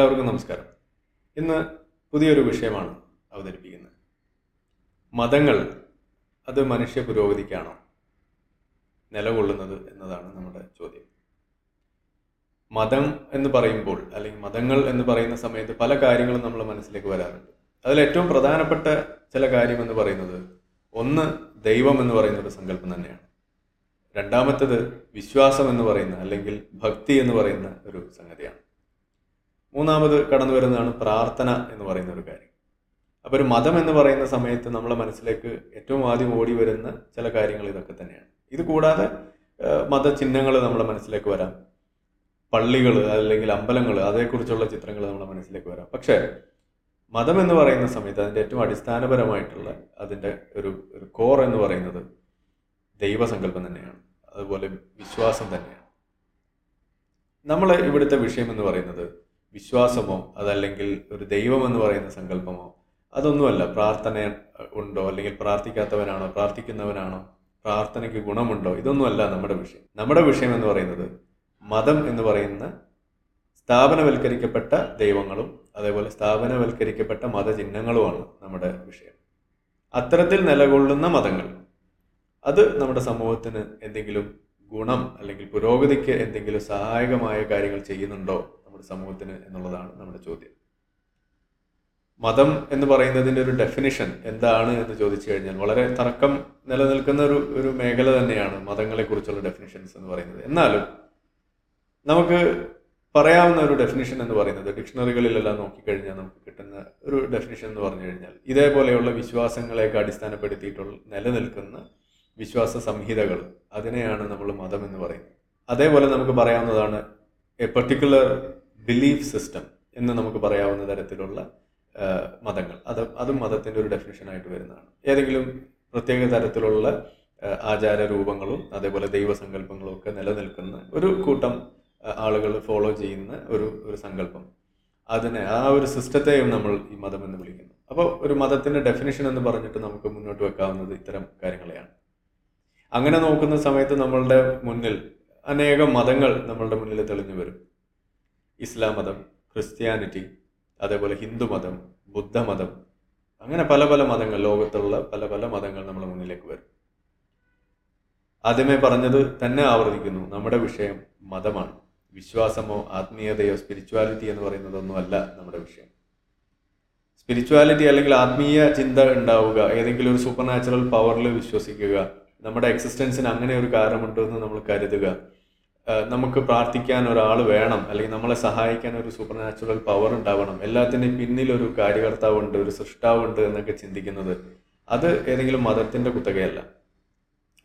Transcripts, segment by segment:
എല്ലാവർക്കും നമസ്കാരം. ഇന്ന് പുതിയൊരു വിഷയമാണ് അവതരിപ്പിക്കുന്നത്. മതങ്ങൾ അത് മനുഷ്യ പുരോഗതിക്കാണോ? നിലകൊള്ളുന്നത് എന്നതാണ് നമ്മുടെ ചോദ്യം. മതം എന്ന് പറയുമ്പോൾ അല്ലെങ്കിൽ മതങ്ങൾ എന്ന് പറയുന്ന സമയത്ത് പല കാര്യങ്ങളും നമ്മുടെ മനസ്സിലേക്ക് വരാറുണ്ട്. അതിൽ ഏറ്റവും പ്രധാനപ്പെട്ട ചില കാര്യം എന്ന് പറയുന്നത് ഒന്ന് ദൈവം എന്ന് പറയുന്ന ഒരു സങ്കല്പം തന്നെയാണ്. രണ്ടാമത്തേത് വിശ്വാസം എന്ന് പറയുന്ന അല്ലെങ്കിൽ ഭക്തി എന്ന് പറയുന്ന ഒരു സംഗതിയാണ്. മൂന്നാമത് കടന്നു വരുന്നതാണ് പ്രാർത്ഥന എന്ന് പറയുന്ന ഒരു കാര്യം. അപ്പോൾ ഒരു മതം എന്ന് പറയുന്ന സമയത്ത് നമ്മളെ മനസ്സിലേക്ക് ഏറ്റവും ആദ്യം ഓടി വരുന്ന ചില കാര്യങ്ങൾ ഇതൊക്കെ തന്നെയാണ്. ഇത് കൂടാതെ മതചിഹ്നങ്ങൾ നമ്മളെ മനസ്സിലേക്ക് വരാം. പള്ളികൾ അല്ലെങ്കിൽ അമ്പലങ്ങൾ അതേക്കുറിച്ചുള്ള ചിത്രങ്ങൾ നമ്മളെ മനസ്സിലേക്ക് വരാം. പക്ഷേ മതം എന്ന് പറയുന്ന സമയത്ത് അതിന്റെ ഏറ്റവും അടിസ്ഥാനപരമായിട്ടുള്ള അതിന്റെ ഒരു ഒരു കോർ എന്ന് പറയുന്നത് ദൈവസങ്കല്പം തന്നെയാണ്. അതുപോലെ വിശ്വാസം തന്നെയാണ്. നമ്മൾ ഇവിടുത്തെ വിഷയം എന്ന് പറയുന്നത് വിശ്വാസമോ അതല്ലെങ്കിൽ ഒരു ദൈവം എന്ന് പറയുന്ന സങ്കല്പമോ അതൊന്നുമല്ല. പ്രാർത്ഥന ഉണ്ടോ അല്ലെങ്കിൽ പ്രാർത്ഥിക്കാത്തവനാണോ പ്രാർത്ഥിക്കുന്നവനാണോ പ്രാർത്ഥനയ്ക്ക് ഗുണമുണ്ടോ? ഇതൊന്നുമല്ല നമ്മുടെ വിഷയം. നമ്മുടെ വിഷയം എന്ന് പറയുന്നത് മതം എന്ന് പറയുന്ന സ്ഥാപനവൽക്കരിക്കപ്പെട്ട ദൈവങ്ങളും അതേപോലെ സ്ഥാപനവൽക്കരിക്കപ്പെട്ട മതചിഹ്നങ്ങളുമാണ് നമ്മുടെ വിഷയം. അത്തരത്തിൽ നിലകൊള്ളുന്ന മതങ്ങൾ. അത് നമ്മുടെ സമൂഹത്തിന് എന്തെങ്കിലും ഗുണം അല്ലെങ്കിൽ പുരോഗതിക്ക് എന്തെങ്കിലും സഹായകമായ കാര്യങ്ങൾ ചെയ്യുന്നുണ്ടോ? നമ്മുടെ സമൂഹത്തിന് എന്നുള്ളതാണ് നമ്മുടെ ചോദ്യം. മതം എന്ന് പറയുന്നതിന്റെ ഒരു ഡെഫിനിഷൻ എന്താണ് എന്ന് ചോദിച്ചു കഴിഞ്ഞാൽ വളരെ തർക്കം നിലനിൽക്കുന്ന ഒരു ഒരു മേഖല തന്നെയാണ് മതങ്ങളെക്കുറിച്ചുള്ള ഡെഫിനിഷൻസ് എന്ന് പറയുന്നത്. എന്നാലും നമുക്ക് പറയാവുന്ന ഒരു ഡെഫിനിഷൻ എന്ന് പറയുന്നത് ഡിക്ഷണറികളിലെല്ലാം നോക്കിക്കഴിഞ്ഞാൽ നമുക്ക് കിട്ടുന്ന ഒരു ഡെഫിനിഷൻ എന്ന് പറഞ്ഞു കഴിഞ്ഞാൽ ഇതേപോലെയുള്ള വിശ്വാസങ്ങളെയൊക്കെ അടിസ്ഥാനപ്പെടുത്തിയിട്ടുള്ള നിലനിൽക്കുന്ന വിശ്വാസ സംഹിതകൾ അതിനെയാണ് നമ്മൾ മതം എന്ന് പറയുന്നത്. അതേപോലെ നമുക്ക് പറയാവുന്നതാണ് എ പെർട്ടിക്കുലർ ബിലീഫ് സിസ്റ്റം എന്ന് നമുക്ക് പറയാവുന്ന തരത്തിലുള്ള മതങ്ങൾ. അത് അതും മതത്തിന്റെ ഒരു ഡെഫിനിഷനായിട്ട് വരുന്നതാണ്. ഏതെങ്കിലും പ്രത്യേക തരത്തിലുള്ള ആചാര രൂപങ്ങളും അതേപോലെ ദൈവസങ്കല്പങ്ങളും ഒക്കെ നിലനിൽക്കുന്ന ഒരു കൂട്ടം ആളുകൾ ഫോളോ ചെയ്യുന്ന ഒരു ഒരു സങ്കല്പം. അതിനെ ആ ഒരു സിസ്റ്റത്തെയും നമ്മൾ ഈ മതം എന്ന് വിളിക്കുന്നു. അപ്പോൾ ഒരു മതത്തിന്റെ ഡെഫിനിഷൻ എന്ന് പറഞ്ഞിട്ട് നമുക്ക് മുന്നോട്ട് വെക്കാവുന്നത് ഇത്തരം കാര്യങ്ങളെയാണ്. അങ്ങനെ നോക്കുന്ന സമയത്ത് നമ്മളുടെ മുന്നിൽ അനേകം മതങ്ങൾ നമ്മളുടെ മുന്നിൽ തെളിഞ്ഞു വരും. ഇസ്ലാം മതം ക്രിസ്ത്യാനിറ്റി അതേപോലെ ഹിന്ദു മതം ബുദ്ധമതം അങ്ങനെ പല പല മതങ്ങൾ ലോകത്തുള്ള പല പല മതങ്ങൾ നമ്മുടെ മുന്നിലേക്ക് വരും. ആദ്യമേ പറഞ്ഞത് തന്നെ ആവർത്തിക്കുന്നു. നമ്മുടെ വിഷയം മതമാണ്. വിശ്വാസമോ ആത്മീയതയോ സ്പിരിച്വാലിറ്റി എന്ന് പറയുന്നതൊന്നുമല്ല നമ്മുടെ വിഷയം. സ്പിരിച്വാലിറ്റി അല്ലെങ്കിൽ ആത്മീയ ചിന്ത ഉണ്ടാവുക ഏതെങ്കിലും ഒരു സൂപ്പർ നാച്ചുറൽ പവറിൽ വിശ്വസിക്കുക നമ്മുടെ എക്സിസ്റ്റൻസിന് അങ്ങനെ ഒരു കാരണമുണ്ടെന്ന് നമ്മൾ കരുതുക നമുക്ക് പ്രാർത്ഥിക്കാൻ ഒരാൾ വേണം അല്ലെങ്കിൽ നമ്മളെ സഹായിക്കാൻ ഒരു സൂപ്പർ നാച്ചുറൽ പവർ ഉണ്ടാവണം. എല്ലാത്തിന്റെയും പിന്നിലൊരു കാര്യകർത്താവുണ്ട് ഒരു സൃഷ്ടാവുണ്ട് എന്നൊക്കെ ചിന്തിക്കുന്നത് അത് ഏതെങ്കിലും മതത്തിന്റെ കുത്തകയല്ല.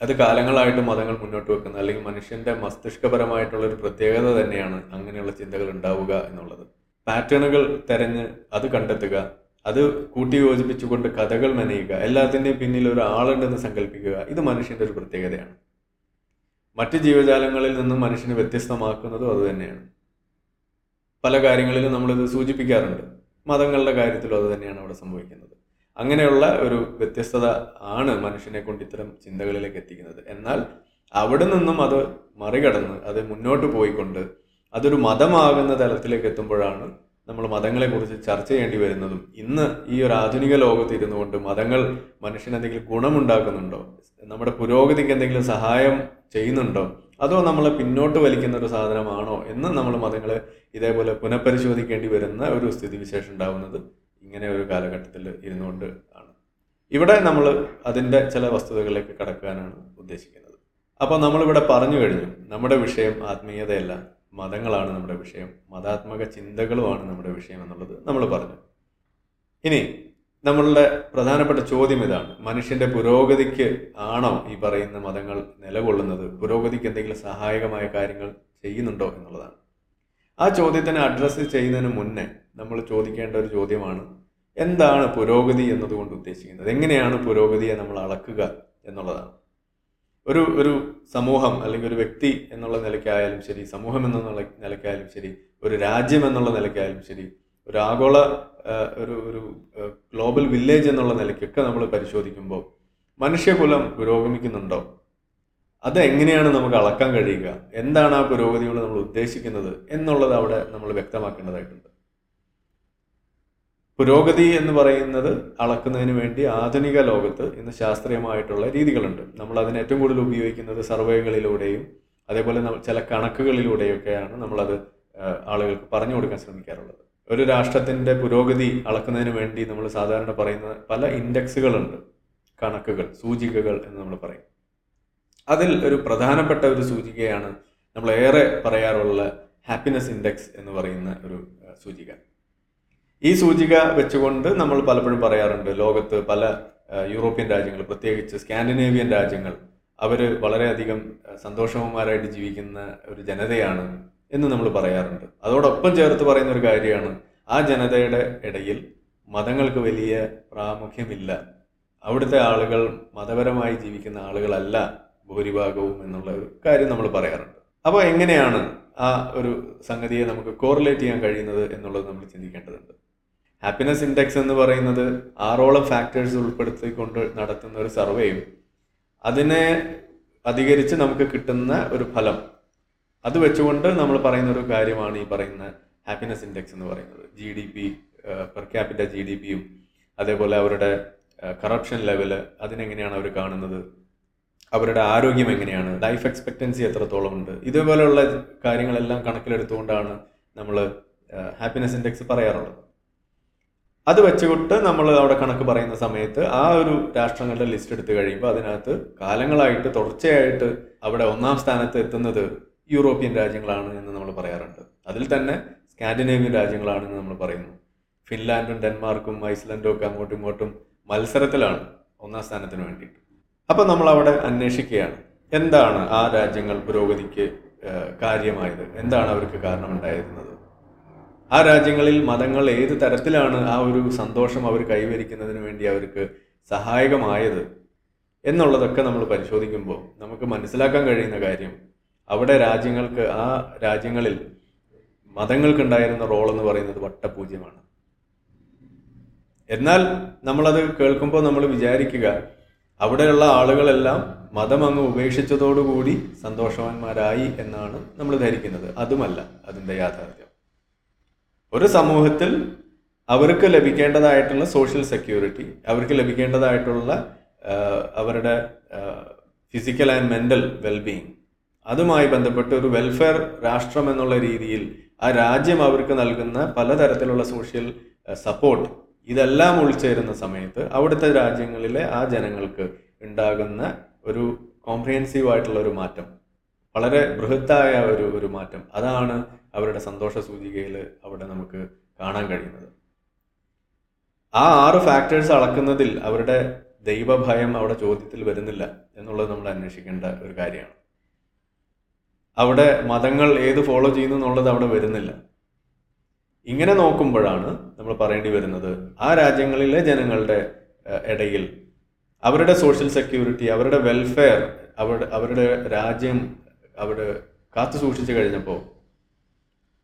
അത് കാലങ്ങളായിട്ട് മതങ്ങൾ മുന്നോട്ട് വെക്കുന്ന അല്ലെങ്കിൽ മനുഷ്യന്റെ മസ്തിഷ്കപരമായിട്ടുള്ള ഒരു പ്രത്യേകത തന്നെയാണ് അങ്ങനെയുള്ള ചിന്തകൾ ഉണ്ടാവുക എന്നുള്ളത്. പാറ്റേണുകൾ തിരഞ്ഞ് അത് കണ്ടെത്തുക അത് കൂട്ടി യോജിപ്പിച്ചുകൊണ്ട് കഥകൾ മെനയുക എല്ലാത്തിന്റെയും പിന്നിൽ ഒരാളുണ്ടെന്ന് സങ്കല്പിക്കുക ഇത് മനുഷ്യന്റെ ഒരു പ്രത്യേകതയാണ്. മറ്റ് ജീവജാലങ്ങളിൽ നിന്നും മനുഷ്യനെ വ്യത്യസ്തമാക്കുന്നതും അതുതന്നെയാണ് പല കാര്യങ്ങളിലും നമ്മളിത് സൂചിപ്പിക്കാറുണ്ട്. മതങ്ങളുടെ കാര്യത്തിലും അതുതന്നെയാണ് അവിടെ സംഭവിക്കുന്നത്. അങ്ങനെയുള്ള ഒരു വ്യത്യസ്തത ആണ് മനുഷ്യനെ കൊണ്ട് ഇത്തരം ചിന്തകളിലേക്ക് എത്തിക്കുന്നത്. എന്നാൽ അവിടെ നിന്നും അത് മറികടന്ന് അത് മുന്നോട്ട് പോയിക്കൊണ്ട് അതൊരു മതമാകുന്ന തലത്തിലേക്ക് എത്തുമ്പോഴാണ് നമ്മൾ മതങ്ങളെക്കുറിച്ച് ചർച്ച ചെയ്യേണ്ടി വരുന്നതും ഇന്ന് ഈ ഒരു ആധുനിക ലോകത്ത് ഇരുന്നുകൊണ്ട് മതങ്ങൾ മനുഷ്യന് എന്തെങ്കിലും ഗുണമുണ്ടാക്കുന്നുണ്ടോ? നമ്മുടെ പുരോഗതിക്ക് എന്തെങ്കിലും സഹായം ചെയ്യുന്നുണ്ടോ? അതോ നമ്മൾ പിന്നോട്ട് വലിക്കുന്ന ഒരു സാധനമാണോ എന്ന് നമ്മൾ മതങ്ങൾ ഇതേപോലെ പുനഃപരിശോധിക്കേണ്ടി വരുന്ന ഒരു സ്ഥിതിവിശേഷം ഉണ്ടാവുന്നത് ഇങ്ങനെ ഒരു കാലഘട്ടത്തിൽ ഇരുന്നുകൊണ്ട് ആണ്. ഇവിടെ നമ്മൾ അതിന്റെ ചില വസ്തുതകളിലേക്ക് കടക്കാനാണ് ഉദ്ദേശിക്കുന്നത്. അപ്പോൾ നമ്മളിവിടെ പറഞ്ഞു കഴിഞ്ഞു നമ്മുടെ വിഷയം ആത്മീയതയല്ല മതങ്ങളാണ് നമ്മുടെ വിഷയം മതാത്മക ചിന്തകളുമാണ് നമ്മുടെ വിഷയം എന്നുള്ളത് നമ്മൾ പറഞ്ഞു. ഇനി നമ്മളുടെ പ്രധാനപ്പെട്ട ചോദ്യം ഇതാണ്. മനുഷ്യന്റെ പുരോഗതിക്ക് ആണോ ഈ പറയുന്ന മതങ്ങൾ നിലകൊള്ളുന്നത്? പുരോഗതിക്ക് എന്തെങ്കിലും സഹായകമായ കാര്യങ്ങൾ ചെയ്യുന്നുണ്ടോ എന്നുള്ളതാണ്. ആ ചോദ്യത്തിനെ അഡ്രസ്സ് ചെയ്യുന്നതിന് മുന്നേ നമ്മൾ ചോദിക്കേണ്ട ഒരു ചോദ്യമാണ് എന്താണ് പുരോഗതി എന്നതുകൊണ്ട് ഉദ്ദേശിക്കുന്നത്? എങ്ങനെയാണ് പുരോഗതിയെ നമ്മൾ അളക്കുക എന്നുള്ളതാണ്. ഒരു ഒരു സമൂഹം അല്ലെങ്കിൽ ഒരു വ്യക്തി എന്നുള്ള നിലയ്ക്കായാലും ശരി സമൂഹം എന്നുള്ള നിലയ്ക്കായാലും ശരി ഒരു രാജ്യം എന്നുള്ള നിലയ്ക്കായാലും ശരി ഒരു ആഗോള ഒരു ഒരു ഗ്ലോബൽ വില്ലേജ് എന്നുള്ള നിലയ്ക്കൊക്കെ നമ്മൾ പരിശോധിക്കുമ്പോൾ മനുഷ്യകുലം പുരോഗമിക്കുന്നുണ്ടോ? അത് എങ്ങനെയാണ് നമുക്ക് അളക്കാൻ കഴിയുക? എന്താണ് ആ പുരോഗതിയോട് നമ്മൾ ഉദ്ദേശിക്കുന്നത് എന്നുള്ളത് അവിടെ നമ്മൾ വ്യക്തമാക്കേണ്ടതായിട്ടുണ്ട്. പുരോഗതി എന്ന് പറയുന്നത് അളക്കുന്നതിന് വേണ്ടി ആധുനിക ലോകത്ത് ഇന്ന് ശാസ്ത്രീയമായിട്ടുള്ള രീതികളുണ്ട്. നമ്മൾ അതിന് ഏറ്റവും കൂടുതൽ ഉപയോഗിക്കുന്നത് സർവേകളിലൂടെയും അതേപോലെ ചില കണക്കുകളിലൂടെയൊക്കെയാണ് നമ്മളത് ആളുകൾക്ക് പറഞ്ഞു കൊടുക്കാൻ ശ്രമിക്കാറുള്ളത്. ഒരു രാഷ്ട്രത്തിന്റെ പുരോഗതി അളക്കുന്നതിന് വേണ്ടി നമ്മൾ സാധാരണ പറയുന്ന പല ഇൻഡെക്സുകളുണ്ട്. കണക്കുകൾ സൂചികകൾ എന്ന് നമ്മൾ പറയും. അതിൽ ഒരു പ്രധാനപ്പെട്ട ഒരു സൂചികയാണ് നമ്മൾ ഏറെ പറയാറുള്ള ഹാപ്പിനെസ് ഇൻഡെക്സ് എന്ന് പറയുന്ന ഒരു സൂചിക. ഈ സൂചിക വെച്ചുകൊണ്ട് നമ്മൾ പലപ്പോഴും പറയാറുണ്ട് ലോകത്ത് പല യൂറോപ്യൻ രാജ്യങ്ങൾ പ്രത്യേകിച്ച് സ്കാൻഡിനേവിയൻ രാജ്യങ്ങൾ അവർ വളരെയധികം സന്തോഷവന്മാരായിട്ട് ജീവിക്കുന്ന ഒരു ജനതയാണ് എന്ന് നമ്മൾ പറയാറുണ്ട്. അതോടൊപ്പം ചേർത്ത് പറയുന്ന ഒരു കാര്യമാണ് ആ ജനതയുടെ ഇടയിൽ മതങ്ങൾക്ക് വലിയ പ്രാമുഖ്യമില്ല. അവിടുത്തെ ആളുകൾ മതപരമായി ജീവിക്കുന്ന ആളുകളല്ല ഭൂരിഭാഗവും എന്നുള്ള ഒരു കാര്യം നമ്മൾ പറയാറുണ്ട്. അപ്പോൾ എങ്ങനെയാണ് ആ ഒരു സംഗതിയെ നമുക്ക് കോറിലേറ്റ് ചെയ്യാൻ കഴിയുന്നത് എന്നുള്ളത് നമ്മൾ ചിന്തിക്കേണ്ടതുണ്ട്. ഹാപ്പിനെസ് ഇൻഡെക്സ് എന്ന് പറയുന്നത് ആറോളം ഫാക്ടേഴ്സ് ഉൾപ്പെടുത്തിക്കൊണ്ട് നടത്തുന്ന ഒരു സർവേയും അതിനെ അധികരിച്ച് നമുക്ക് കിട്ടുന്ന ഒരു ഫലം അത് വെച്ചുകൊണ്ട് നമ്മൾ പറയുന്ന ഒരു കാര്യമാണ് ഈ പറയുന്ന ഹാപ്പിനെസ് ഇൻഡെക്സ് എന്ന് പറയുന്നത്. G D P per capita G D പിയും അതേപോലെ അവരുടെ കറപ്ഷൻ ലെവൽ അതിനെങ്ങനെയാണ് അവർ കാണുന്നത്? അവരുടെ ആരോഗ്യം എങ്ങനെയാണ്? ലൈഫ് എക്സ്പെക്റ്റൻസി എത്രത്തോളം ഉണ്ട്? ഇതേപോലെയുള്ള കാര്യങ്ങളെല്ലാം കണക്കിലെടുത്തുകൊണ്ടാണ് നമ്മൾ ഹാപ്പിനെസ് ഇൻഡെക്സ് പറയാറുള്ളത്. അത് വെച്ചുകൊണ്ട് നമ്മൾ അവിടെ കണക്ക് പറയുന്ന സമയത്ത് ആ ഒരു രാഷ്ട്രങ്ങളുടെ ലിസ്റ്റ് എടുത്തു കഴിയുമ്പോൾ അതിനകത്ത് കാലങ്ങളായിട്ട് തുടർച്ചയായിട്ട് അവിടെ ഒന്നാം സ്ഥാനത്ത് എത്തുന്നത് യൂറോപ്യൻ രാജ്യങ്ങളാണ് എന്ന് നമ്മൾ പറയാറുണ്ട്. അതിൽ തന്നെ സ്കാൻഡിനേവിയൻ രാജ്യങ്ങളാണെന്ന് നമ്മൾ പറയുന്നു. ഫിൻലാൻഡും ഡെൻമാർക്കും ഐസ്ലൻഡും ഒക്കെ അങ്ങോട്ടും ഇങ്ങോട്ടും മത്സരത്തിലാണ് ഒന്നാം സ്ഥാനത്തിന് വേണ്ടിയിട്ട്. അപ്പം നമ്മൾ അവിടെ അന്വേഷിക്കുകയാണ്. എന്താണ് ആ രാജ്യങ്ങൾ പുരോഗതിക്ക് കാര്യമായത്? എന്താണ് അവർക്ക് കാരണമുണ്ടായിരുന്നത്? ആ രാജ്യങ്ങളിൽ മതങ്ങൾ ഏത് തരത്തിലാണ് ആ ഒരു സന്തോഷം അവർ കൈവരിക്കുന്നതിന് വേണ്ടി അവർക്ക് സഹായകമായത് എന്നുള്ളതൊക്കെ നമ്മൾ പരിശോധിക്കുമ്പോൾ നമുക്ക് മനസ്സിലാക്കാൻ കഴിയുന്ന കാര്യം അവിടെ രാജ്യങ്ങൾക്ക് ആ രാജ്യങ്ങളിൽ മതങ്ങൾക്കുണ്ടായിരുന്ന റോൾ എന്ന് പറയുന്നത് വട്ടപൂജ്യമാണ്. എന്നാൽ നമ്മളത് കേൾക്കുമ്പോൾ നമ്മൾ വിചാരിക്കുക അവിടെയുള്ള ആളുകളെല്ലാം മതം അങ്ങ് ഉപേക്ഷിച്ചതോടുകൂടി സന്തോഷവാന്മാരായി എന്നാണ് നമ്മൾ ധരിക്കുന്നത്. അതുമല്ല അതിന്റെ യാഥാർത്ഥ്യം. ഒരു സമൂഹത്തിൽ അവർക്ക് ലഭിക്കേണ്ടതായിട്ടുള്ള സോഷ്യൽ സെക്യൂരിറ്റി അവർക്ക് ലഭിക്കേണ്ടതായിട്ടുള്ള അവരുടെ ഫിസിക്കൽ ആൻഡ് മെന്റൽ വെൽബീയിങ് അതുമായി ബന്ധപ്പെട്ട് ഒരു വെൽഫെയർ രാഷ്ട്രം എന്നുള്ള രീതിയിൽ ആ രാജ്യം അവർക്ക് നൽകുന്ന പലതരത്തിലുള്ള സോഷ്യൽ സപ്പോർട്ട് ഇതെല്ലാം ഉൾച്ചേരുന്ന സമയത്ത് അവിടുത്തെ രാജ്യങ്ങളിലെ ആ ജനങ്ങൾക്ക് ഉണ്ടാകുന്ന ഒരു കോംപ്രിഹെൻസീവ് ആയിട്ടുള്ള ഒരു മാറ്റം. വളരെ ബൃഹത്തായ ഒരു ഒരു മാറ്റം. അതാണ് അവരുടെ സന്തോഷ സൂചികയിൽ അവിടെ നമുക്ക് കാണാൻ കഴിയുന്നത്. ആ ആറ് ഫാക്ടേഴ്സ് അളക്കുന്നതിൽ അവരുടെ ദൈവഭയം അവിടെ ചോദ്യത്തിൽ വരുന്നില്ല എന്നുള്ളത് നമ്മൾ അന്വേഷിക്കേണ്ട ഒരു കാര്യമാണ്. അവിടെ മതങ്ങൾ ഏത് ഫോളോ ചെയ്യുന്നു എന്നുള്ളത് അവിടെ വരുന്നില്ല. ഇങ്ങനെ നോക്കുമ്പോഴാണ് നമ്മൾ പറയേണ്ടി വരുന്നത് ആ രാജ്യങ്ങളിലെ ജനങ്ങളുടെ ഇടയിൽ അവരുടെ സോഷ്യൽ സെക്യൂരിറ്റി അവരുടെ വെൽഫെയർ അവരുടെ അവരുടെ രാജ്യം അവിടെ കാത്തു സൂക്ഷിച്ചു കഴിഞ്ഞപ്പോൾ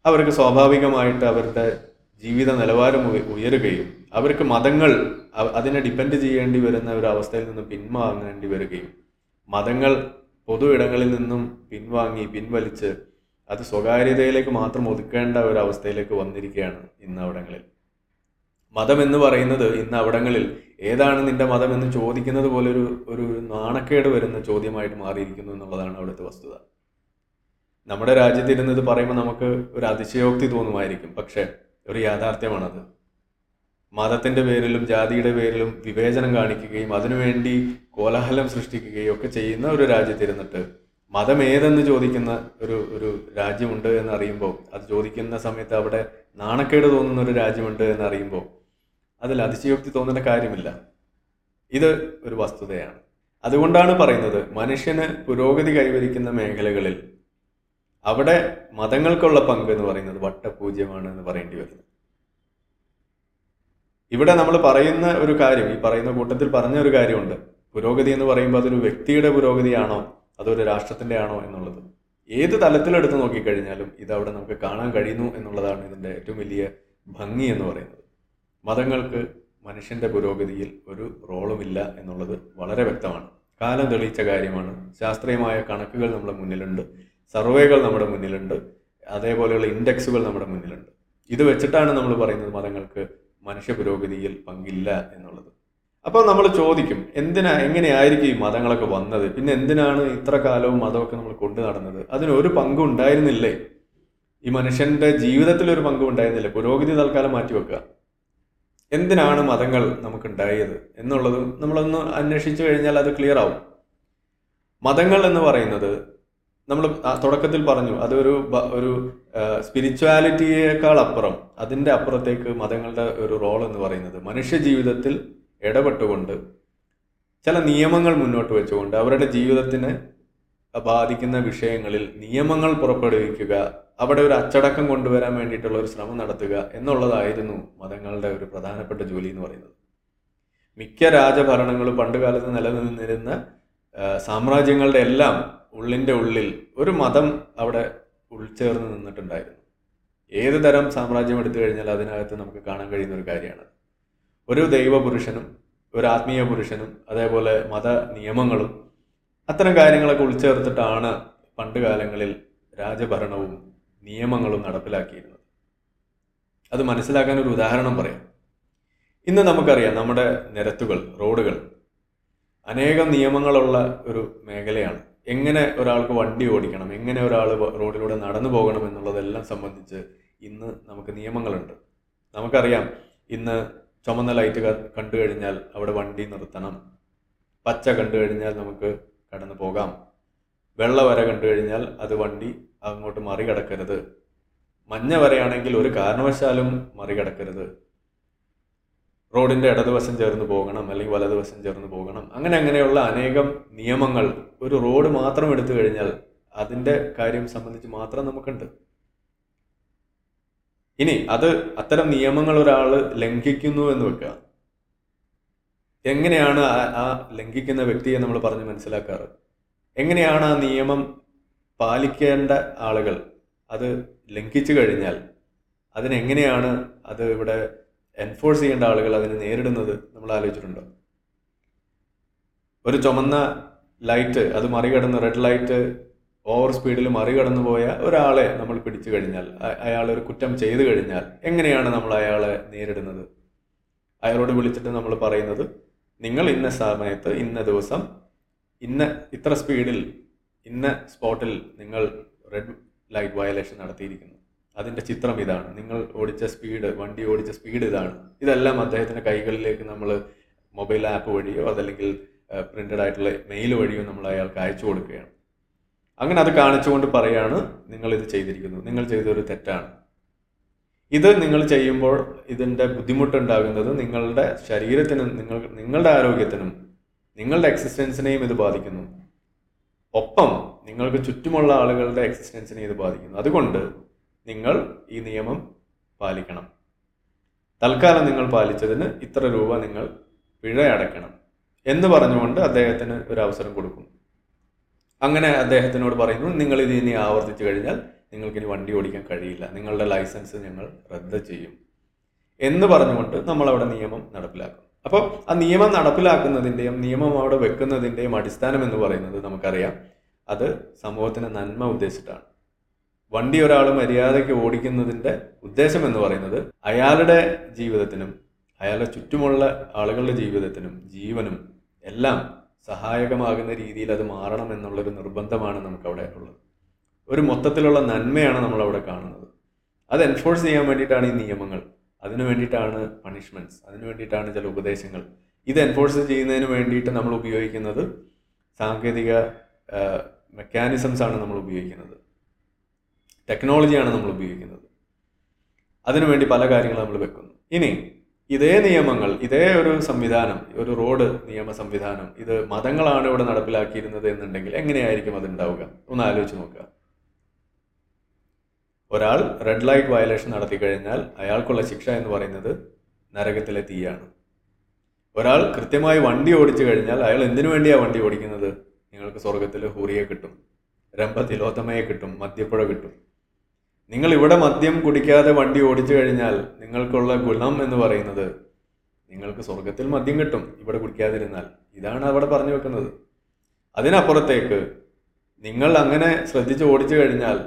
അവർക്ക് സ്വാഭാവികമായിട്ട് അവരുടെ ജീവിത നിലവാരം ഉയ- ഉയരുകയും അവർക്ക് മതങ്ങൾ അതിനെ ഡിപ്പെൻഡ് ചെയ്യേണ്ടി വരുന്ന ഒരു അവസ്ഥയിൽ നിന്ന് പിന്മാറേണ്ടി വരികയും മതങ്ങൾ പൊതു ഇടങ്ങളിൽ നിന്നും പിൻവാങ്ങി പിൻവലിച്ച് അത് സ്വകാര്യതയിലേക്ക് മാത്രം ഒതുക്കേണ്ട ഒരു അവസ്ഥയിലേക്ക് വന്നിരിക്കുകയാണ് ഇന്ന് അവിടങ്ങളിൽ. മതം എന്ന് പറയുന്നത് ഇന്ന് അവിടങ്ങളിൽ ഏതാണ് നിന്റെ മതം എന്ന് ചോദിക്കുന്നത് പോലെ ഒരു ഒരു നാണക്കേട് വരുന്ന ചോദ്യമായിട്ട് മാറിയിരിക്കുന്നു എന്നുള്ളതാണ് അവിടുത്തെ വസ്തുത. നമ്മുടെ രാജ്യത്തിരുന്ന് ഇത് പറയുമ്പോൾ നമുക്ക് ഒരു അതിശയോക്തി തോന്നുമായിരിക്കും പക്ഷേ ഒരു യാഥാർത്ഥ്യമാണത്. മതത്തിന്റെ പേരിലും ജാതിയുടെ പേരിലും വിവേചനം കാണിക്കുകയും അതിനുവേണ്ടി കോലാഹലം സൃഷ്ടിക്കുകയും ഒക്കെ ചെയ്യുന്ന ഒരു രാജ്യത്തിരുന്നിട്ട് മതം ഏതെന്ന് ചോദിക്കുന്ന ഒരു ഒരു രാജ്യമുണ്ട് എന്ന് അറിയുമ്പോൾ അത് ചോദിക്കുന്ന സമയത്ത് അവിടെ നാണക്കേട് തോന്നുന്ന ഒരു രാജ്യമുണ്ട് എന്ന് അറിയുമ്പോൾ അതിൽ അതിശയോക്തി തോന്നേണ്ട കാര്യമില്ല. ഇത് ഒരു വസ്തുതയാണ്. അതുകൊണ്ടാണ് പറയുന്നത് മനുഷ്യന് പുരോഗതി കൈവരിക്കുന്ന മേഖലകളിൽ അവിടെ മതങ്ങൾക്കുള്ള പങ്ക് എന്ന് പറയുന്നത് വട്ടപൂജ്യമാണ് എന്ന് പറയേണ്ടി വരുന്നത് ഇവിടെ നമ്മൾ പറയുന്ന ഒരു കാര്യം ഈ പറയുന്ന കൂട്ടത്തിൽ പറഞ്ഞ ഒരു കാര്യമുണ്ട്. പുരോഗതി എന്ന് പറയുമ്പോൾ അതൊരു വ്യക്തിയുടെ പുരോഗതിയാണോ? അതൊരു രാഷ്ട്രത്തിന്റെ ആണോ എന്നുള്ളത്? ഏത് തലത്തിലെടുത്ത് നോക്കിക്കഴിഞ്ഞാലും ഇത് അവിടെ നമുക്ക് കാണാൻ കഴിയുന്നു എന്നുള്ളതാണ് ഇതിന്റെ ഏറ്റവും വലിയ ഭംഗി എന്ന് പറയുന്നത്. മതങ്ങൾക്ക് മനുഷ്യന്റെ പുരോഗതിയിൽ ഒരു റോളുമില്ല എന്നുള്ളത് വളരെ വ്യക്തമാണ്. കാലം തെളിയിച്ച കാര്യമാണ്. ശാസ്ത്രീയമായ കണക്കുകൾ നമ്മുടെ മുന്നിലുണ്ട്. സർവേകൾ നമ്മുടെ മുന്നിലുണ്ട്. അതേപോലെയുള്ള ഇൻഡെക്സുകൾ നമ്മുടെ മുന്നിലുണ്ട്. ഇത് വെച്ചിട്ടാണ് നമ്മൾ പറയുന്നത് മതങ്ങൾക്ക് മനുഷ്യ പുരോഗതിയിൽ പങ്കില്ല എന്നുള്ളത്. അപ്പോൾ നമ്മൾ ചോദിക്കും എന്തിനാ എങ്ങനെയായിരിക്കും ഈ മതങ്ങളൊക്കെ വന്നത്? പിന്നെ എന്തിനാണ് ഇത്ര കാലവും മതമൊക്കെ നമ്മൾ കൊണ്ടു നടന്നത്? അതിന് ഒരു പങ്കും ഉണ്ടായിരുന്നില്ലേ? ഈ മനുഷ്യന്റെ ജീവിതത്തിൽ ഒരു പങ്കും ഉണ്ടായിരുന്നില്ല? പുരോഗതി തൽക്കാലം മാറ്റിവെക്കുക എന്തിനാണ് മതങ്ങൾ നമുക്കുണ്ടായത് എന്നുള്ളത് നമ്മളൊന്ന് അന്വേഷിച്ചു കഴിഞ്ഞാൽ അത് ക്ലിയർ ആവും. മതങ്ങൾ എന്ന് പറയുന്നത് നമ്മൾ തുടക്കത്തിൽ പറഞ്ഞു അതൊരു ഒരു സ്പിരിച്വാലിറ്റിയേക്കാൾ അപ്പുറം അതിന്റെ അപ്പുറത്തേക്ക് മതങ്ങളുടെ ഒരു റോൾ എന്ന് പറയുന്നത്. മനുഷ്യ ജീവിതത്തിൽ ഇടപെട്ടുകൊണ്ട് ചില നിയമങ്ങൾ മുന്നോട്ട് വെച്ചുകൊണ്ട് അവരുടെ ജീവിതത്തിനെ ബാധിക്കുന്ന വിഷയങ്ങളിൽ നിയമങ്ങൾ പുറപ്പെടുവിക്കുക അവിടെ ഒരു അച്ചടക്കം കൊണ്ടുവരാൻ വേണ്ടിയിട്ടുള്ള ഒരു ശ്രമം നടത്തുക എന്നുള്ളതായിരുന്നു മതങ്ങളുടെ ഒരു പ്രധാനപ്പെട്ട ജോലി എന്ന് പറയുന്നത്. മിക്ക രാജഭരണങ്ങളും പണ്ടുകാലത്ത് നിലനിന്നിരുന്ന സാമ്രാജ്യങ്ങളുടെ എല്ലാം ഉള്ളിന്റെ ഉള്ളിൽ ഒരു മതം അവിടെ ഉൾച്ചേർന്ന് നിന്നിട്ടുണ്ടായിരുന്നു. ഏത് തരം സാമ്രാജ്യം എടുത്തു കഴിഞ്ഞാൽ അതിനകത്ത് നമുക്ക് കാണാൻ കഴിയുന്ന ഒരു കാര്യമാണ് ഒരു ദൈവപുരുഷനും ഒരു ആത്മീയ പുരുഷനും അതേപോലെ മത നിയമങ്ങളും അത്തരം കാര്യങ്ങളൊക്കെ ഉൾച്ചേർത്തിട്ടാണ് പണ്ട് കാലങ്ങളിൽ രാജഭരണവും നിയമങ്ങളും നടപ്പിലാക്കിയിരുന്നത്. അത് മനസ്സിലാക്കാൻ ഒരു ഉദാഹരണം പറയാം. ഇന്ന് നമുക്കറിയാം നമ്മുടെ നിരത്തുകൾ റോഡുകൾ അനേകം നിയമങ്ങളുള്ള ഒരു മേഖലയാണ്. എങ്ങനെ ഒരാൾക്ക് വണ്ടി ഓടിക്കണം എങ്ങനെ ഒരാൾ റോഡിലൂടെ നടന്നു പോകണം എന്നുള്ളതെല്ലാം സംബന്ധിച്ച് ഇന്ന് നമുക്ക് നിയമങ്ങളുണ്ട്. നമുക്കറിയാം ഇന്ന് ചുമന്ന ലൈറ്റ് കണ്ടു കഴിഞ്ഞാൽ അവിടെ വണ്ടി നിർത്തണം. പച്ച കണ്ടു കഴിഞ്ഞാൽ നമുക്ക് കടന്നു പോകാം. വെള്ള വര കണ്ടു കഴിഞ്ഞാൽ അത് വണ്ടി അങ്ങോട്ട് മറികടക്കരുത്. മഞ്ഞ വരയാണെങ്കിൽ ഒരു കാരണവശാലും മറികടക്കരുത്. റോഡിന്റെ ഇടതുവശം ചേർന്ന് പോകണം അല്ലെങ്കിൽ വലതുവശം ചേർന്ന് പോകണം. അങ്ങനെ അങ്ങനെയുള്ള അനേകം നിയമങ്ങൾ ഒരു റോഡ് മാത്രം എടുത്തു കഴിഞ്ഞാൽ അതിന്റെ കാര്യം സംബന്ധിച്ച് മാത്രം നമുക്കുണ്ട്. ഇനി അത് അത്തരം നിയമങ്ങൾ ഒരാൾ ലംഘിക്കുന്നു എന്ന് വെക്കുക. എങ്ങനെയാണ് ആ- ലംഘിക്കുന്ന വ്യക്തിയെ നമ്മൾ പറഞ്ഞ് മനസ്സിലാക്കാറ്? എങ്ങനെയാണ് ആ നിയമം പാലിക്കേണ്ട ആളുകൾ അത് ലംഘിച്ചു കഴിഞ്ഞാൽ അതിനെങ്ങനെയാണ് അത് ഇവിടെ എൻഫോഴ്സ് ചെയ്യേണ്ട ആളുകൾ അതിനെ നേരിടുന്നത് നമ്മൾ ആലോചിച്ചിട്ടുണ്ടോ? ഒരു ചുമന്ന ലൈറ്റ് അത് മറികടന്ന് റെഡ് ലൈറ്റ് ഓവർ സ്പീഡിൽ മറികടന്നു പോയ ഒരാളെ നമ്മൾ പിടിച്ചു കഴിഞ്ഞാൽ അയാൾ ഒരു കുറ്റം ചെയ്തു കഴിഞ്ഞാൽ എങ്ങനെയാണ് നമ്മൾ അയാളെ നേരിടുന്നത്? അയാളോട് വിളിച്ചിട്ട് നമ്മൾ പറയുന്നത് നിങ്ങൾ ഇന്ന സമയത്ത് ഇന്ന ദിവസം ഇന്ന ഇത്ര സ്പീഡിൽ ഇന്ന സ്പോട്ടിൽ നിങ്ങൾ റെഡ് ലൈറ്റ് വയലേഷൻ നടത്തിയിരിക്കുന്നു. അതിന്റെ ചിത്രം ഇതാണ്. നിങ്ങൾ ഓടിച്ച സ്പീഡ് വണ്ടി ഓടിച്ച സ്പീഡ് ഇതാണ്. ഇതെല്ലാം അദ്ദേഹത്തിന്റെ കൈകളിലേക്ക് നമ്മൾ മൊബൈൽ ആപ്പ് വഴിയോ അതല്ലെങ്കിൽ പ്രിന്റഡ് ആയിട്ടുള്ള മെയിൽ വഴിയോ നമ്മൾ അയാൾക്ക് അയച്ചു കൊടുക്കുകയാണ്. അങ്ങനെ അത് കാണിച്ചുകൊണ്ട് പറയാണ് നിങ്ങൾ ഇത് ചെയ്തിരിക്കുന്നു. നിങ്ങൾ ചെയ്തൊരു തെറ്റാണ്. ഇത് നിങ്ങൾ ചെയ്യുമ്പോൾ ഇതിന്റെ ബുദ്ധിമുട്ടുണ്ടാകുന്നത് നിങ്ങളുടെ ശരീരത്തിനും നിങ്ങൾ നിങ്ങളുടെ ആരോഗ്യത്തിനും നിങ്ങളുടെ എക്സിസ്റ്റൻസിനെയും ഇത് ബാധിക്കുന്നു. ഒപ്പം നിങ്ങൾക്ക് ചുറ്റുമുള്ള ആളുകളുടെ എക്സിസ്റ്റൻസിനെ ഇത് ബാധിക്കുന്നു. അതുകൊണ്ട് നിങ്ങൾ ഈ നിയമം പാലിക്കണം. തൽക്കാലം നിങ്ങൾ പാലിച്ചതിന് ഇത്ര രൂപ നിങ്ങൾ പിഴ അടയ്ക്കണം എന്ന് പറഞ്ഞുകൊണ്ട് അദ്ദേഹത്തിന് ഒരു അവസരം കൊടുക്കും അങ്ങനെ അദ്ദേഹത്തിനോട് പറയുന്നു നിങ്ങൾ ഇത് ഇനി ആവർത്തിച്ചു കഴിഞ്ഞാൽ നിങ്ങൾക്ക് ഇനി വണ്ടി ഓടിക്കാൻ കഴിയില്ല. നിങ്ങളുടെ ലൈസൻസ് ഞങ്ങൾ റദ്ദ് ചെയ്യും. എന്ന് പറഞ്ഞുകൊണ്ട് നമ്മളവിടെ നിയമം നടപ്പിലാക്കും. അപ്പോൾ ആ നിയമം നടപ്പിലാക്കുന്നതിന്റെയും നിയമം അവിടെ വെക്കുന്നതിന്റെയും അടിസ്ഥാനം എന്ന് പറയുന്നത് നമുക്കറിയാം. അത് സമൂഹത്തിന് നന്മ ഉദ്ദേശിച്ചിട്ടാണ്. വണ്ടി ഒരാൾ മര്യാദയ്ക്ക് ഓടിക്കുന്നതിന്റെ ഉദ്ദേശം എന്ന് പറയുന്നത് അയാളുടെ ജീവിതത്തിനും അയാളുടെ ചുറ്റുമുള്ള ആളുകളുടെ ജീവിതത്തിനും ജീവനും എല്ലാം സഹായകമാകുന്ന രീതിയിൽ അത് മാറണം എന്നുള്ളൊരു നിർബന്ധമാണ് നമുക്കവിടെ ഉള്ളത്. ഒരു മൊത്തത്തിലുള്ള നന്മയാണ് നമ്മൾ അവിടെ കാണുന്നത്. അത് എൻഫോഴ്സ് ചെയ്യാൻ വേണ്ടിയിട്ടാണ് ഈ നിയമങ്ങൾ. അതിനു വേണ്ടിയിട്ടാണ് പണിഷ്മെന്റ്സ് അതിനു വേണ്ടിയിട്ടാണ് ചില ഉപദേശങ്ങൾ. ഇത് എൻഫോഴ്സ് ചെയ്യുന്നതിന് വേണ്ടിയിട്ട് നമ്മൾ ഉപയോഗിക്കുന്നത് സാങ്കേതിക മെക്കാനിസംസ് ആണ് നമ്മൾ ഉപയോഗിക്കുന്നത്. ടെക്നോളജിയാണ് നമ്മൾ ഉപയോഗിക്കുന്നത്. അതിനുവേണ്ടി പല കാര്യങ്ങളും നമ്മൾ വെക്കുന്നു. ഇനി ഇതേ നിയമങ്ങൾ ഇതേ ഒരു സംവിധാനം ഒരു റോഡ് നിയമ സംവിധാനം ഇത് മതങ്ങളാണ് ഇവിടെ നടപ്പിലാക്കിയിരുന്നത് എന്നുണ്ടെങ്കിൽ എങ്ങനെയായിരിക്കും അത് ഉണ്ടാവുക? ഒന്ന് ആലോചിച്ച് നോക്കുക. ഒരാൾ റെഡ് ലൈറ്റ് വയലേഷൻ നടത്തി കഴിഞ്ഞാൽ അയാൾക്കുള്ള ശിക്ഷ എന്ന് പറയുന്നത് നരകത്തിലെ തീയാണ്. ഒരാൾ കൃത്യമായി വണ്ടി ഓടിച്ചു കഴിഞ്ഞാൽ അയാൾ എന്തിനു വേണ്ടിയാണ് വണ്ടി ഓടിക്കുന്നത്? നിങ്ങൾക്ക് സ്വർഗത്തിൽ ഹൂറിയെ കിട്ടും രംഭ തിലോത്തമയെ കിട്ടും മദ്യപ്പുഴ കിട്ടും. നിങ്ങൾ ഇവിടെ മദ്യം കുടിക്കാതെ വണ്ടി ഓടിച്ചു കഴിഞ്ഞാൽ നിങ്ങൾക്കുള്ള ഗുണം എന്ന് പറയുന്നത് നിങ്ങൾക്ക് സ്വർഗത്തിൽ മദ്യം കിട്ടും ഇവിടെ കുടിക്കാതിരുന്നാൽ. ഇതാണ് അവിടെ പറഞ്ഞു വെക്കുന്നത്. അതിനപ്പുറത്തേക്ക് നിങ്ങൾ അങ്ങനെ ശ്രദ്ധിച്ച് ഓടിച്ചു കഴിഞ്ഞാൽ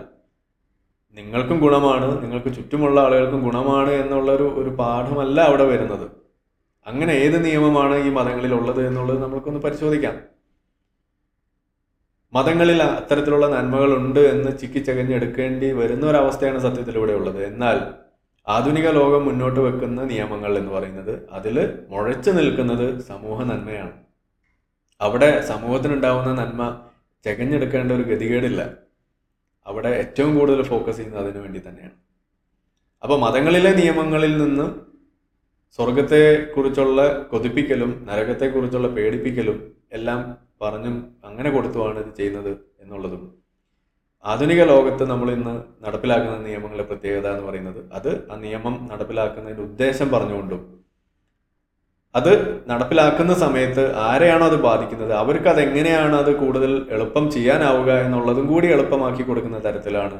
നിങ്ങൾക്കും ഗുണമാണ് നിങ്ങൾക്ക് ചുറ്റുമുള്ള ആളുകൾക്കും ഗുണമാണ് എന്നുള്ളൊരു ഒരു പാഠമല്ല അവിടെ വരുന്നത്. അങ്ങനെ ഏത് നിയമമാണ് ഈ മതങ്ങളിൽ ഉള്ളത് എന്നുള്ളത് നമുക്കൊന്ന് പരിശോധിക്കാം. മതങ്ങളിൽ അത്തരത്തിലുള്ള നന്മകളുണ്ട് എന്ന് ചിക്കിച്ചകഞ്ഞെടുക്കേണ്ടി വരുന്ന ഒരവസ്ഥയാണ് സത്യത്തിലൂടെ ഉള്ളത്. എന്നാൽ ആധുനിക ലോകം മുന്നോട്ട് വെക്കുന്ന നിയമങ്ങൾ എന്ന് പറയുന്നത് അതിൽ മുഴച്ചു നിൽക്കുന്നത് സമൂഹ നന്മയാണ്. അവിടെ സമൂഹത്തിനുണ്ടാവുന്ന നന്മ ചകഞ്ഞെടുക്കേണ്ട ഒരു ഗതികേടില്ല. അവിടെ ഏറ്റവും കൂടുതൽ ഫോക്കസ് ചെയ്യുന്നത് അതിനു വേണ്ടി തന്നെയാണ്. അപ്പോൾ മതങ്ങളിലെ നിയമങ്ങളിൽ നിന്നും സ്വർഗത്തെ കുറിച്ചുള്ള കൊതിപ്പിക്കലും നരകത്തെക്കുറിച്ചുള്ള പേടിപ്പിക്കലും എല്ലാം പറഞ്ഞും അങ്ങനെ കൊടുത്തുമാണ് ഇത് ചെയ്യുന്നത് എന്നുള്ളതും. ആധുനിക ലോകത്ത് നമ്മൾ ഇന്ന് നടപ്പിലാക്കുന്ന നിയമങ്ങളുടെ പ്രത്യേകത എന്ന് പറയുന്നത് അത് ആ നിയമം നടപ്പിലാക്കുന്നതിന്റെ ഉദ്ദേശം പറഞ്ഞുകൊണ്ടും അത് നടപ്പിലാക്കുന്ന സമയത്ത് ആരെയാണോ അത് ബാധിക്കുന്നത് അവർക്ക് അത് എങ്ങനെയാണ് അത് കൂടുതൽ എളുപ്പം ചെയ്യാനാവുക എന്നുള്ളതും കൂടി എളുപ്പമാക്കി കൊടുക്കുന്ന തരത്തിലാണ്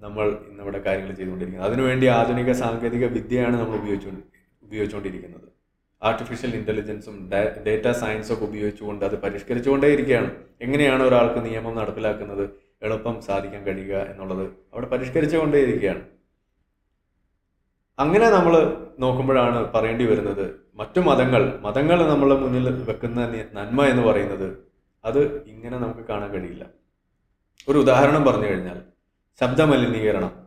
നമ്മൾ ഇന്നിവിടെ കാര്യങ്ങൾ ചെയ്തുകൊണ്ടിരിക്കുന്നത്. അതിനുവേണ്ടി ആധുനിക സാങ്കേതിക വിദ്യയാണ് നമ്മൾ ഉപയോഗിച്ചുകൊണ്ട് ഉപയോഗിച്ചുകൊണ്ടിരിക്കുന്നത്. ആർട്ടിഫിഷ്യൽ ഇന്റലിജൻസും ഡേറ്റ സയൻസും ഒക്കെ ഉപയോഗിച്ചുകൊണ്ട് അത് പരിഷ്കരിച്ചുകൊണ്ടേയിരിക്കുകയാണ്. എങ്ങനെയാണ് ഒരാൾക്ക് നിയമം നടപ്പിലാക്കുന്നത് എളുപ്പം സാധിക്കാൻ കഴിയുക എന്നുള്ളത് അവിടെ പരിഷ്കരിച്ചുകൊണ്ടേയിരിക്കുകയാണ്. അങ്ങനെ നമ്മൾ നോക്കുമ്പോഴാണ് പറയേണ്ടി വരുന്നത് മറ്റു മതങ്ങൾ മതങ്ങൾ നമ്മളെ മുന്നിൽ വെക്കുന്ന നന്മ എന്ന് പറയുന്നത് അത് ഇങ്ങനെ നമുക്ക് കാണാൻ കഴിയില്ല. ഒരു ഉദാഹരണം പറഞ്ഞു കഴിഞ്ഞാൽ ശബ്ദമലിനീകരണം.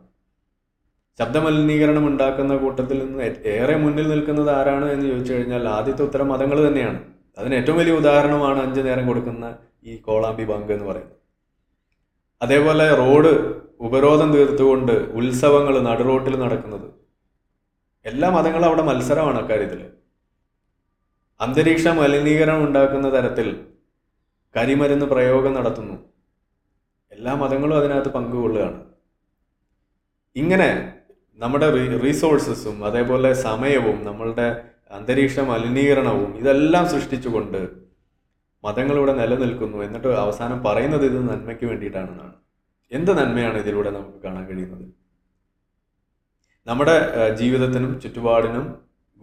ശബ്ദമലിനീകരണം ഉണ്ടാക്കുന്ന കൂട്ടത്തിൽ നിന്ന് ഏറെ മുന്നിൽ നിൽക്കുന്നത് ആരാണ് എന്ന് ചോദിച്ചു കഴിഞ്ഞാൽ ആദ്യത്തെ ഉത്തരം മതങ്ങൾ തന്നെയാണ്. അതിന് ഏറ്റവും വലിയ ഉദാഹരണമാണ് അഞ്ചു നേരം കൊടുക്കുന്ന ഈ കോളാമ്പി ബാങ്ക് എന്ന് പറയുന്നത്. അതേപോലെ റോഡ് ഉപരോധം തീർത്തുകൊണ്ട് ഉത്സവങ്ങൾ നടുറോട്ടിൽ നടക്കുന്നത്. എല്ലാ മതങ്ങളും അവിടെ മത്സരമാണ് അക്കാര്യത്തിൽ. അന്തരീക്ഷ മലിനീകരണം ഉണ്ടാക്കുന്ന തരത്തിൽ കരിമരുന്ന് പ്രയോഗം നടത്തുന്നു. എല്ലാ മതങ്ങളും അതിനകത്ത് പങ്കുകൊള്ളുകയാണ്. ഇങ്ങനെ നമ്മുടെ റിസോഴ്സസും അതേപോലെ സമയവും നമ്മളുടെ അന്തരീക്ഷ മലിനീകരണവും ഇതെല്ലാം സൃഷ്ടിച്ചുകൊണ്ട് മതങ്ങളിവിടെ നിലനിൽക്കുന്നു എന്നിട്ട് അവസാനം പറയുന്നത് ഇത് നന്മയ്ക്ക് വേണ്ടിയിട്ടാണെന്നാണ്. എന്ത് നന്മയാണ് ഇതിലൂടെ നമുക്ക് കാണാൻ കഴിയുന്നത്? നമ്മുടെ ജീവിതത്തിനും ചുറ്റുപാടിനും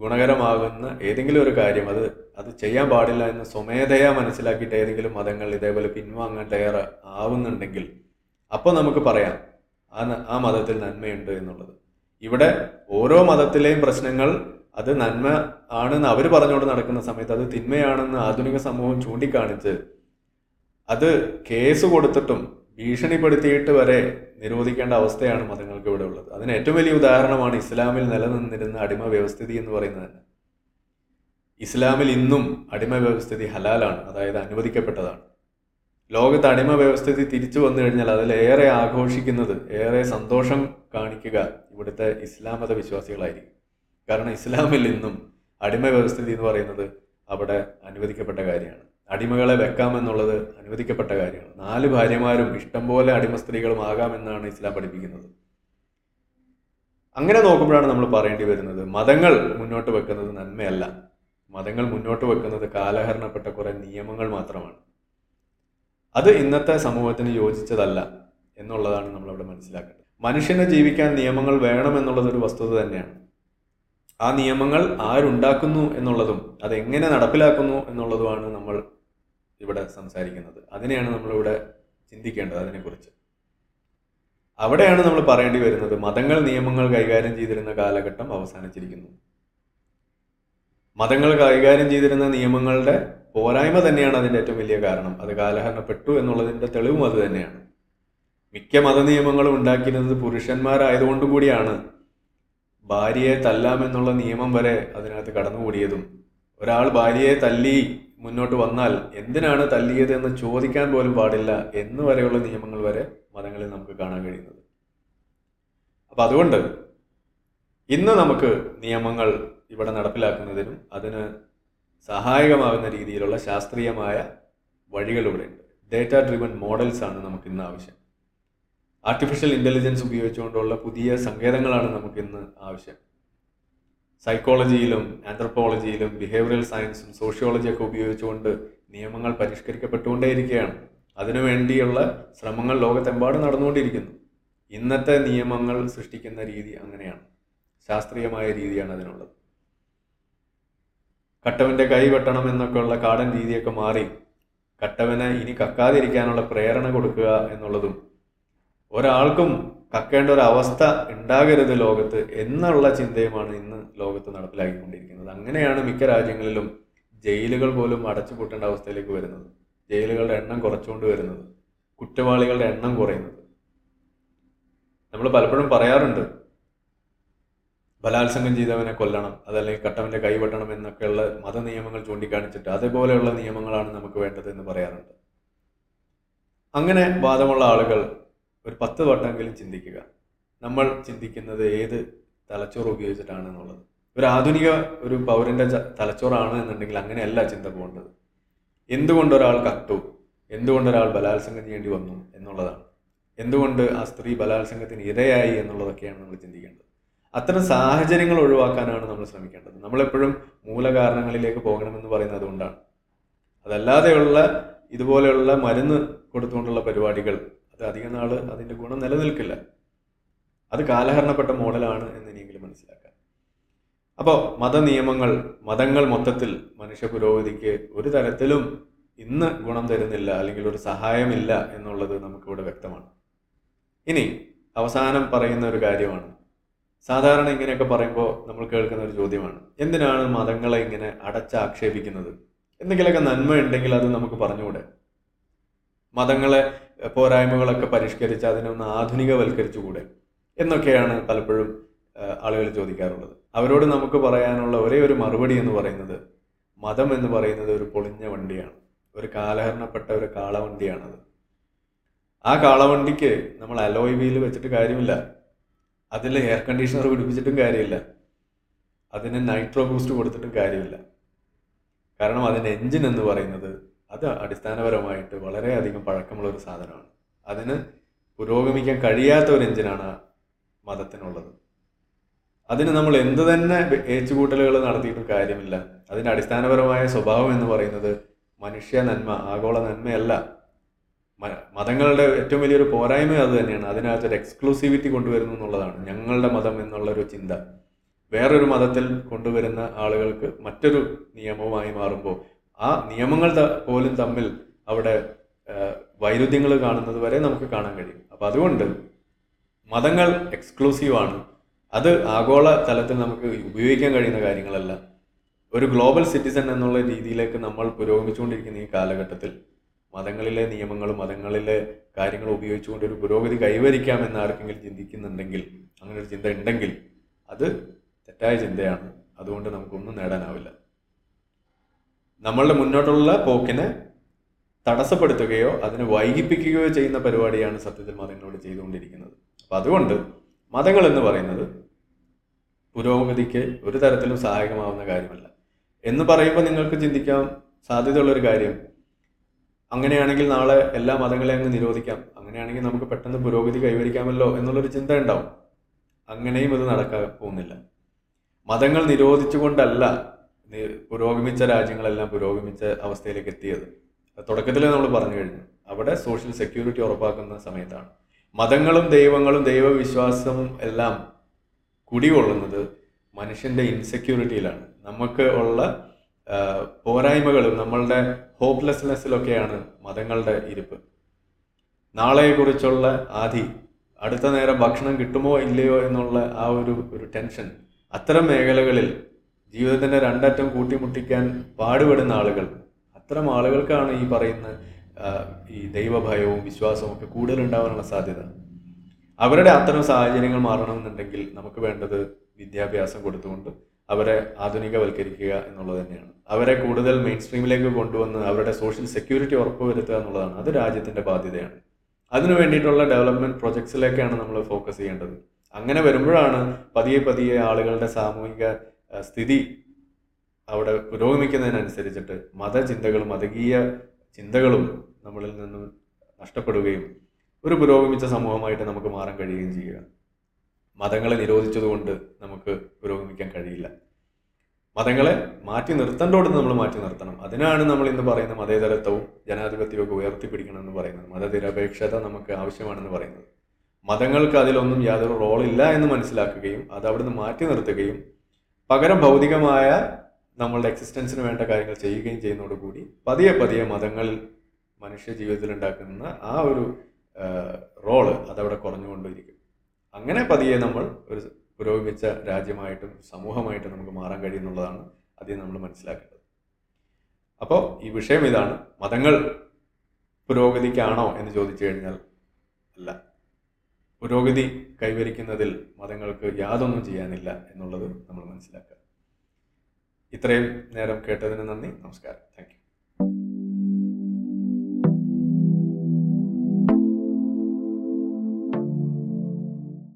ഗുണകരമാകുന്ന ഏതെങ്കിലും ഒരു കാര്യം അത് അത് ചെയ്യാൻ പാടില്ല എന്ന് സ്വമേധയാ മനസ്സിലാക്കിയിട്ട് ഏതെങ്കിലും മതങ്ങൾ ഇതേപോലെ പിൻവാങ്ങാൻ തയ്യാറാവുന്നുണ്ടെങ്കിൽ അപ്പോൾ നമുക്ക് പറയാം ആ ആ മതത്തിൽ നന്മയുണ്ട് എന്നുള്ളത്. ഇവിടെ ഓരോ മതത്തിലെയും പ്രശ്നങ്ങൾ അത് നന്മ ആണെന്ന് അവർ പറഞ്ഞുകൊണ്ട് നടക്കുന്ന സമയത്ത് അത് തിന്മയാണെന്ന് ആധുനിക സമൂഹം ചൂണ്ടിക്കാണിച്ച് അത് കേസ് കൊടുത്തിട്ടും ഭീഷണിപ്പെടുത്തിയിട്ട് വരെ നിരോധിക്കേണ്ട അവസ്ഥയാണ് മതങ്ങൾക്ക് ഇവിടെ ഉള്ളത്. അതിന് ഏറ്റവും വലിയ ഉദാഹരണമാണ് ഇസ്ലാമിൽ നിലനിന്നിരുന്ന അടിമ വ്യവസ്ഥിതി എന്ന് പറയുന്നത് തന്നെ. ഇസ്ലാമിൽ ഇന്നും അടിമ വ്യവസ്ഥിതി ഹലാലാണ് അതായത് അനുവദിക്കപ്പെട്ടതാണ്. ലോകത്ത് അടിമ വ്യവസ്ഥിതി തിരിച്ചു വന്നു കഴിഞ്ഞാൽ അതിലേറെ ആഘോഷിക്കുന്നത് ഏറെ സന്തോഷം കാണിക്കുക ഇവിടുത്തെ ഇസ്ലാം മത വിശ്വാസികളായിരിക്കും കാരണം ഇസ്ലാമിൽ ഇന്നും അടിമ വ്യവസ്ഥിതി എന്ന് പറയുന്നത് അവിടെ അനുവദിക്കപ്പെട്ട കാര്യമാണ്. അടിമകളെ വെക്കാമെന്നുള്ളത് അനുവദിക്കപ്പെട്ട കാര്യമാണ്. നാല് ഭാര്യമാരും ഇഷ്ടം പോലെ അടിമ സ്ത്രീകളും ആകാമെന്നാണ് ഇസ്ലാം പഠിപ്പിക്കുന്നത്. അങ്ങനെ നോക്കുമ്പോഴാണ് നമ്മൾ പറയേണ്ടി വരുന്നത് മതങ്ങൾ മുന്നോട്ട് വെക്കുന്നത് നന്മയല്ല. മതങ്ങൾ മുന്നോട്ട് വെക്കുന്നത് കാലഹരണപ്പെട്ട കുറേ നിയമങ്ങൾ മാത്രമാണ്. അത് ഇന്നത്തെ സമൂഹത്തിന് യോജിച്ചതല്ല എന്നുള്ളതാണ് നമ്മൾ അവിടെ മനസ്സിലാക്കേണ്ടത്. മനുഷ്യനെ ജീവിക്കാൻ നിയമങ്ങൾ വേണം എന്നുള്ളതൊരു വസ്തുത തന്നെയാണ്. ആ നിയമങ്ങൾ ആരുണ്ടാക്കുന്നു എന്നുള്ളതും അതെങ്ങനെ നടപ്പിലാക്കുന്നു എന്നുള്ളതുമാണ് നമ്മൾ ഇവിടെ സംസാരിക്കുന്നത്. അതിനെയാണ് നമ്മളിവിടെ ചിന്തിക്കേണ്ടത് അതിനെക്കുറിച്ച്. അവിടെയാണ് നമ്മൾ പറയേണ്ടി വരുന്നത് മതങ്ങൾ നിയമങ്ങൾ കൈകാര്യം ചെയ്തിരുന്ന കാലഘട്ടം അവസാനിച്ചിരിക്കുന്നു. മതങ്ങൾ കൈകാര്യം ചെയ്തിരുന്ന നിയമങ്ങളുടെ പോരായ്മ തന്നെയാണ് അതിന്റെ ഏറ്റവും വലിയ കാരണം. അത് കാലഹരണപ്പെട്ടു എന്നുള്ളതിന്റെ തെളിവും അത് തന്നെയാണ്. മിക്ക മത നിയമങ്ങളും ഉണ്ടാക്കിയിരുന്നത് പുരുഷന്മാരായതുകൊണ്ട് കൂടിയാണ്. ഭാര്യയെ തല്ലാമെന്നുള്ള നിയമം വരെ അതിനകത്ത് കടന്നുകൂടിയതും. ഒരാൾ ഭാര്യയെ തല്ലി മുന്നോട്ട് വന്നാൽ എന്തിനാണ് തല്ലിയത് എന്ന് ചോദിക്കാൻ പോലും പാടില്ല എന്ന് വരെയുള്ള നിയമങ്ങൾ വരെ മതങ്ങളിൽ നമുക്ക് കാണാൻ കഴിയുന്നത്. അപ്പം അതുകൊണ്ട് ഇന്ന് നമുക്ക് നിയമങ്ങൾ ഇവിടെ നടപ്പിലാക്കുന്നതിനും അതിന് സഹായകമാകുന്ന രീതിയിലുള്ള ശാസ്ത്രീയമായ വഴികൾ ഇവിടെയുണ്ട് ഡേറ്റ ഡ്രിവൺ മോഡൽസ് ആണ് നമുക്ക് ഇന്ന് ആവശ്യം. ആർട്ടിഫിഷ്യൽ ഇന്റലിജൻസ് ഉപയോഗിച്ചുകൊണ്ടുള്ള പുതിയ സങ്കേതങ്ങളാണ് നമുക്ക് ഇന്ന് ആവശ്യം. സൈക്കോളജിയിലും ആന്ത്രപ്പോളജിയിലും ബിഹേവിയറൽ സയൻസും സോഷ്യോളജിയൊക്കെ ഉപയോഗിച്ചുകൊണ്ട് നിയമങ്ങൾ പരിഷ്കരിക്കപ്പെട്ടുകൊണ്ടേയിരിക്കുകയാണ്. അതിനുവേണ്ടിയുള്ള ശ്രമങ്ങൾ ലോകത്തെമ്പാടും നടന്നുകൊണ്ടിരിക്കുന്നു. ഇന്നത്തെ നിയമങ്ങൾ സൃഷ്ടിക്കുന്ന രീതി അങ്ങനെയാണ്. ശാസ്ത്രീയമായ രീതിയാണ് അതിനുള്ളത്. കട്ടവന്റെ കൈ വെട്ടണം എന്നൊക്കെയുള്ള കാടൻ രീതിയൊക്കെ മാറി കട്ടവനെ ഇനി കക്കാതിരിക്കാനുള്ള പ്രേരണ കൊടുക്കുക എന്നുള്ളതും ഒരാൾക്കും കക്കേണ്ട ഒരു അവസ്ഥ ഉണ്ടാകരുത് ലോകത്ത് എന്നുള്ള ചിന്തയുമാണ് ഇന്ന് ലോകത്ത് നടപ്പിലാക്കിക്കൊണ്ടിരിക്കുന്നത്. അങ്ങനെയാണ് മിക്ക രാജ്യങ്ങളിലും ജയിലുകൾ പോലും അടച്ചുപൂട്ടേണ്ട അവസ്ഥയിലേക്ക് വരുന്നത്. ജയിലുകളുടെ എണ്ണം കുറച്ചുകൊണ്ട് വരുന്നത്. കുറ്റവാളികളുടെ എണ്ണം കുറയുന്നത്. നമ്മൾ പലപ്പോഴും പറയാറുണ്ട് ബലാത്സംഗം ചെയ്തവനെ കൊല്ലണം അതല്ലെങ്കിൽ കട്ടവന്റെ കൈ വെട്ടണം എന്നൊക്കെയുള്ള മത നിയമങ്ങൾ ചൂണ്ടിക്കാണിച്ചിട്ട് അതേപോലെയുള്ള നിയമങ്ങളാണ് നമുക്ക് വേണ്ടത് എന്ന് പറയാറുണ്ട്. അങ്ങനെ വാദമുള്ള ആളുകൾ ഒരു പത്ത് വട്ടമെങ്കിലും ചിന്തിക്കുക. നമ്മൾ ചിന്തിക്കുന്നത് ഏത് തലച്ചോറ് ഉപയോഗിച്ചിട്ടാണ് എന്നുള്ളത്. ഒരു ആധുനിക ഒരു പൗരന്റെ ച- തലച്ചോറാണ് എന്നുണ്ടെങ്കിൽ അങ്ങനെയല്ല ചിന്ത പോകേണ്ടത്. എന്തുകൊണ്ട് ഒരാൾ കട്ടു? എന്തുകൊണ്ട് ഒരാൾ ബലാത്സംഗം ചെയ്യേണ്ടി വന്നു എന്നുള്ളതാണ്. എന്തുകൊണ്ട് ആ സ്ത്രീ ബലാത്സംഗത്തിന് ഇരയായി എന്നുള്ളതൊക്കെയാണ് നമ്മൾ ചിന്തിക്കേണ്ടത്. അത്തരം സാഹചര്യങ്ങൾ ഒഴിവാക്കാനാണ് നമ്മൾ ശ്രമിക്കേണ്ടത്. നമ്മളെപ്പോഴും മൂലകാരണങ്ങളിലേക്ക് പോകണമെന്ന് പറയുന്നത് അതുകൊണ്ടാണ് അതല്ലാതെയുള്ള ഇതുപോലെയുള്ള മരുന്ന് കൊടുത്തുകൊണ്ടുള്ള പരിപാടികൾ അത് അധിക നാൾ അതിന്റെ ഗുണം നിലനിൽക്കില്ല. അത് കാലഹരണപ്പെട്ട മോഡലാണ് എന്ന് ഇനിയെങ്കിലും മനസ്സിലാക്കാം അപ്പോൾ മതനിയമങ്ങൾ മതങ്ങൾ മൊത്തത്തിൽ മനുഷ്യ പുരോഗതിക്ക് ഒരു തരത്തിലും ഇന്ന് ഗുണം തരുന്നില്ല അല്ലെങ്കിൽ ഒരു സഹായമില്ല എന്നുള്ളത് നമുക്കിവിടെ വ്യക്തമാണ്. ഇനി അവസാനം പറയുന്ന ഒരു കാര്യമാണ്. സാധാരണ ഇങ്ങനെയൊക്കെ പറയുമ്പോൾ നമ്മൾ കേൾക്കുന്ന ഒരു ചോദ്യമാണ്. എന്തിനാണ് മതങ്ങളെ ഇങ്ങനെ അടച്ചാക്ഷേപിക്കുന്നത്? എന്തെങ്കിലുമൊക്കെ നന്മ ഉണ്ടെങ്കിൽ അത് നമുക്ക് പറഞ്ഞുകൂടെ? മതങ്ങളെ പോരായ്മകളൊക്കെ പരിഷ്കരിച്ച് അതിനൊന്ന് ആധുനികവൽക്കരിച്ചുകൂടെ? എന്നൊക്കെയാണ് പലപ്പോഴും ആളുകൾ ചോദിക്കാറുള്ളത്. അവരോട് നമുക്ക് പറയാനുള്ള ഒരേ ഒരു മറുപടി എന്ന് പറയുന്നത് മതം എന്ന് പറയുന്നത് ഒരു പൊളിഞ്ഞ വണ്ടിയാണ്. ഒരു കാലഹരണപ്പെട്ട ഒരു കാളവണ്ടിയാണത്. ആ കാളവണ്ടിക്ക് നമ്മൾ അലോയ് വീൽ വെച്ചിട്ട് കാര്യമില്ല. അതിൽ എയർ കണ്ടീഷണർ പിടിപ്പിച്ചിട്ടും കാര്യമില്ല. അതിന് നൈട്രോ ബൂസ്റ്റ് കൊടുത്തിട്ടും കാര്യമില്ല. കാരണം അതിന്റെ എൻജിൻ എന്ന് പറയുന്നത് അത് അടിസ്ഥാനപരമായിട്ട് വളരെയധികം പഴക്കമുള്ള ഒരു സാധനമാണ്. അതിന് പുരോഗമിക്കാൻ കഴിയാത്ത ഒരു എഞ്ചിനാണ് മതത്തിനുള്ളത്. അതിന് നമ്മൾ എന്ത് തന്നെ ഏച്ചുകൂട്ടലുകൾ നടത്തിയിട്ടും കാര്യമില്ല. അതിന്റെ അടിസ്ഥാനപരമായ സ്വഭാവം എന്ന് പറയുന്നത് മനുഷ്യ നന്മ ആഗോള നന്മയല്ല. മതങ്ങളുടെ ഏറ്റവും വലിയൊരു പോരായ്മ അത് തന്നെയാണ്. അതിനകത്ത് ഒരു എക്സ്ക്ലൂസിവിറ്റി കൊണ്ടുവരുന്നു എന്നുള്ളതാണ്. ഞങ്ങളുടെ മതം എന്നുള്ളൊരു ചിന്ത. വേറൊരു മതത്തിൽ കൊണ്ടുവരുന്ന ആളുകൾക്ക് മറ്റൊരു നിയമവുമായി മാറുമ്പോൾ ആ നിയമങ്ങൾ പോലും തമ്മിൽ അവിടെ വൈരുദ്ധ്യങ്ങൾ കാണുന്നത് വരെ നമുക്ക് കാണാൻ കഴിയും. അപ്പം അതുകൊണ്ട് മതങ്ങൾ എക്സ്ക്ലൂസീവാണ് അത് ആഗോള തലത്തിൽ നമുക്ക് ഉപയോഗിക്കാൻ കഴിയുന്ന കാര്യങ്ങളല്ല. ഒരു ഗ്ലോബൽ സിറ്റിസൺ എന്നുള്ള രീതിയിലേക്ക് നമ്മൾ പുരോഗമിച്ചുകൊണ്ടിരിക്കുന്ന ഈ കാലഘട്ടത്തിൽ മതങ്ങളിലെ നിയമങ്ങളും മതങ്ങളിലെ കാര്യങ്ങൾ ഉപയോഗിച്ചുകൊണ്ട് ഒരു പുരോഗതി കൈവരിക്കാമെന്ന് ആർക്കെങ്കിലും ചിന്തിക്കുന്നുണ്ടെങ്കിൽ അങ്ങനെ ഒരു ചിന്ത ഉണ്ടെങ്കിൽ അത് തെറ്റായ ചിന്തയാണ്. അതുകൊണ്ട് നമുക്കൊന്നും നേടാനാവില്ല. നമ്മളുടെ മുന്നോട്ടുള്ള പോക്കിനെ തടസ്സപ്പെടുത്തുകയോ അതിനെ വൈകിപ്പിക്കുകയോ ചെയ്യുന്ന പരിപാടിയാണ് സത്യത്തിൽ മതങ്ങളോട് ചെയ്തുകൊണ്ടിരിക്കുന്നത്. അപ്പം അതുകൊണ്ട് മതങ്ങൾ എന്ന് പറയുന്നത് പുരോഗതിക്ക് ഒരു തരത്തിലും സഹായകമാവുന്ന കാര്യമല്ല. എന്ന് പറയുമ്പോൾ നിങ്ങൾക്ക് ചിന്തിക്കാൻ സാധ്യതയുള്ള ഒരു കാര്യം അങ്ങനെയാണെങ്കിൽ നാളെ എല്ലാ മതങ്ങളെയും അങ്ങ് നിരോധിക്കാം. അങ്ങനെയാണെങ്കിൽ നമുക്ക് പെട്ടെന്ന് പുരോഗതി കൈവരിക്കാമല്ലോ എന്നുള്ളൊരു ചിന്ത ഉണ്ടാവും. അങ്ങനെയും ഇത് നടക്കാൻ പോകുന്നില്ല. മതങ്ങൾ നിരോധിച്ചുകൊണ്ടല്ല പുരോഗമിച്ച രാജ്യങ്ങളെല്ലാം പുരോഗമിച്ച അവസ്ഥയിലേക്ക് എത്തിയത്. തുടക്കത്തിൽ നമ്മൾ പറഞ്ഞു കഴിഞ്ഞു. അവിടെ സോഷ്യൽ സെക്യൂരിറ്റി ഉറപ്പാക്കുന്ന സമയത്താണ്. മതങ്ങളും ദൈവങ്ങളും ദൈവവിശ്വാസവും എല്ലാം കുടികൊള്ളുന്നത് മനുഷ്യന്റെ ഇൻസെക്യൂരിറ്റിയിലാണ് നമുക്ക് ഉള്ള പോരായ്മകളും നമ്മളുടെ ഹോപ്പ്ലെസ്നെസ്സിലൊക്കെയാണ് മതങ്ങളുടെ ഇരിപ്പ്. നാളെയെക്കുറിച്ചുള്ള ആധി അടുത്ത നേരം ഭക്ഷണം കിട്ടുമോ ഇല്ലയോ എന്നുള്ള ആ ഒരു ഒരു ടെൻഷൻ അത്തരം മേഖലകളിൽ ജീവിതത്തിന്റെ രണ്ടറ്റം കൂട്ടിമുട്ടിക്കാൻ പാടുപെടുന്ന ആളുകൾ അത്തരം ആളുകൾക്കാണ് ഈ പറയുന്ന ഈ ദൈവഭയവും വിശ്വാസവും ഒക്കെ കൂടുതലുണ്ടാവാനുള്ള സാധ്യത. അവരുടെ അത്തരം സാഹചര്യങ്ങൾ മാറണമെന്നുണ്ടെങ്കിൽ നമുക്ക് വേണ്ടത് വിദ്യാഭ്യാസം കൊടുത്തുകൊണ്ട് അവരെ ആധുനികവൽക്കരിക്കുക എന്നുള്ളത് തന്നെയാണ്. അവരെ കൂടുതൽ മെയിൻ സ്ട്രീമിലേക്ക് കൊണ്ടുവന്ന് അവരുടെ സോഷ്യൽ സെക്യൂരിറ്റി ഉറപ്പുവരുത്തുക എന്നുള്ളതാണ്. അത് രാജ്യത്തിന്റെ ബാധ്യതയാണ്. അതിനു വേണ്ടിയിട്ടുള്ള ഡെവലപ്മെന്റ് പ്രൊജക്ട്സിലേക്കാണ് നമ്മൾ ഫോക്കസ് ചെയ്യേണ്ടത്. അങ്ങനെ വരുമ്പോഴാണ് പതിയെ പതിയെ ആളുകളുടെ സാമൂഹിക സ്ഥിതി അവിടെ പുരോഗമിക്കുന്നതിനനുസരിച്ചിട്ട് മതചിന്തകളും മതകീയ ചിന്തകളും നമ്മളിൽ നിന്നും നഷ്ടപ്പെടുകയും ഒരു പുരോഗമിച്ച സമൂഹമായിട്ട് നമുക്ക് മാറാൻ കഴിയുകയും ചെയ്യുക. മതങ്ങളെ നിരോധിച്ചതുകൊണ്ട് നമുക്ക് പുരോഗമിക്കാൻ കഴിയില്ല. മതങ്ങളെ മാറ്റി നിർത്തേണ്ടോടെ നമ്മൾ മാറ്റി നിർത്തണം. അതിനാണ് നമ്മൾ ഇന്ന് പറയുന്ന മതേതരത്വവും ജനാധിപത്യവും ഒക്കെ ഉയർത്തിപ്പിടിക്കണം എന്ന് പറയുന്നത്. മതനിരപേക്ഷത നമുക്ക് ആവശ്യമാണെന്ന് പറയുന്നത്. മതങ്ങൾക്ക് അതിലൊന്നും യാതൊരു റോളില്ല എന്ന് മനസ്സിലാക്കുകയും അത് അവിടുന്ന് മാറ്റി നിർത്തുകയും പകരം ഭൗതികമായ നമ്മളുടെ എക്സിസ്റ്റൻസിന് വേണ്ട കാര്യങ്ങൾ ചെയ്യുകയും ചെയ്യുന്നതോടുകൂടി പതിയെ പതിയെ മതങ്ങളിൽ മനുഷ്യ ജീവിതത്തിൽ ഉണ്ടാക്കുന്ന ആ ഒരു റോൾ അതവിടെ കുറഞ്ഞുകൊണ്ടിരിക്കും. അങ്ങനെ പതിയെ നമ്മൾ ഒരു പുരോഗമിച്ച രാജ്യമായിട്ടും സമൂഹമായിട്ടും നമുക്ക് മാറാൻ കഴിയുന്നുള്ളതാണ് ആദ്യം നമ്മൾ മനസ്സിലാക്കേണ്ടത്. അപ്പോൾ ഈ വിഷയം ഇതാണ്. മതങ്ങൾ പുരോഗതിക്കാണോ എന്ന് ചോദിച്ചു കഴിഞ്ഞാൽ അല്ല. പുരോഗതി കൈവരിക്കുന്നതിൽ മതങ്ങൾക്ക് യാതൊന്നും ചെയ്യാനില്ല എന്നുള്ളത് നമ്മൾ മനസ്സിലാക്കുക. ഇത്രയും നേരം കേട്ടതിന് നന്ദി. നമസ്കാരം.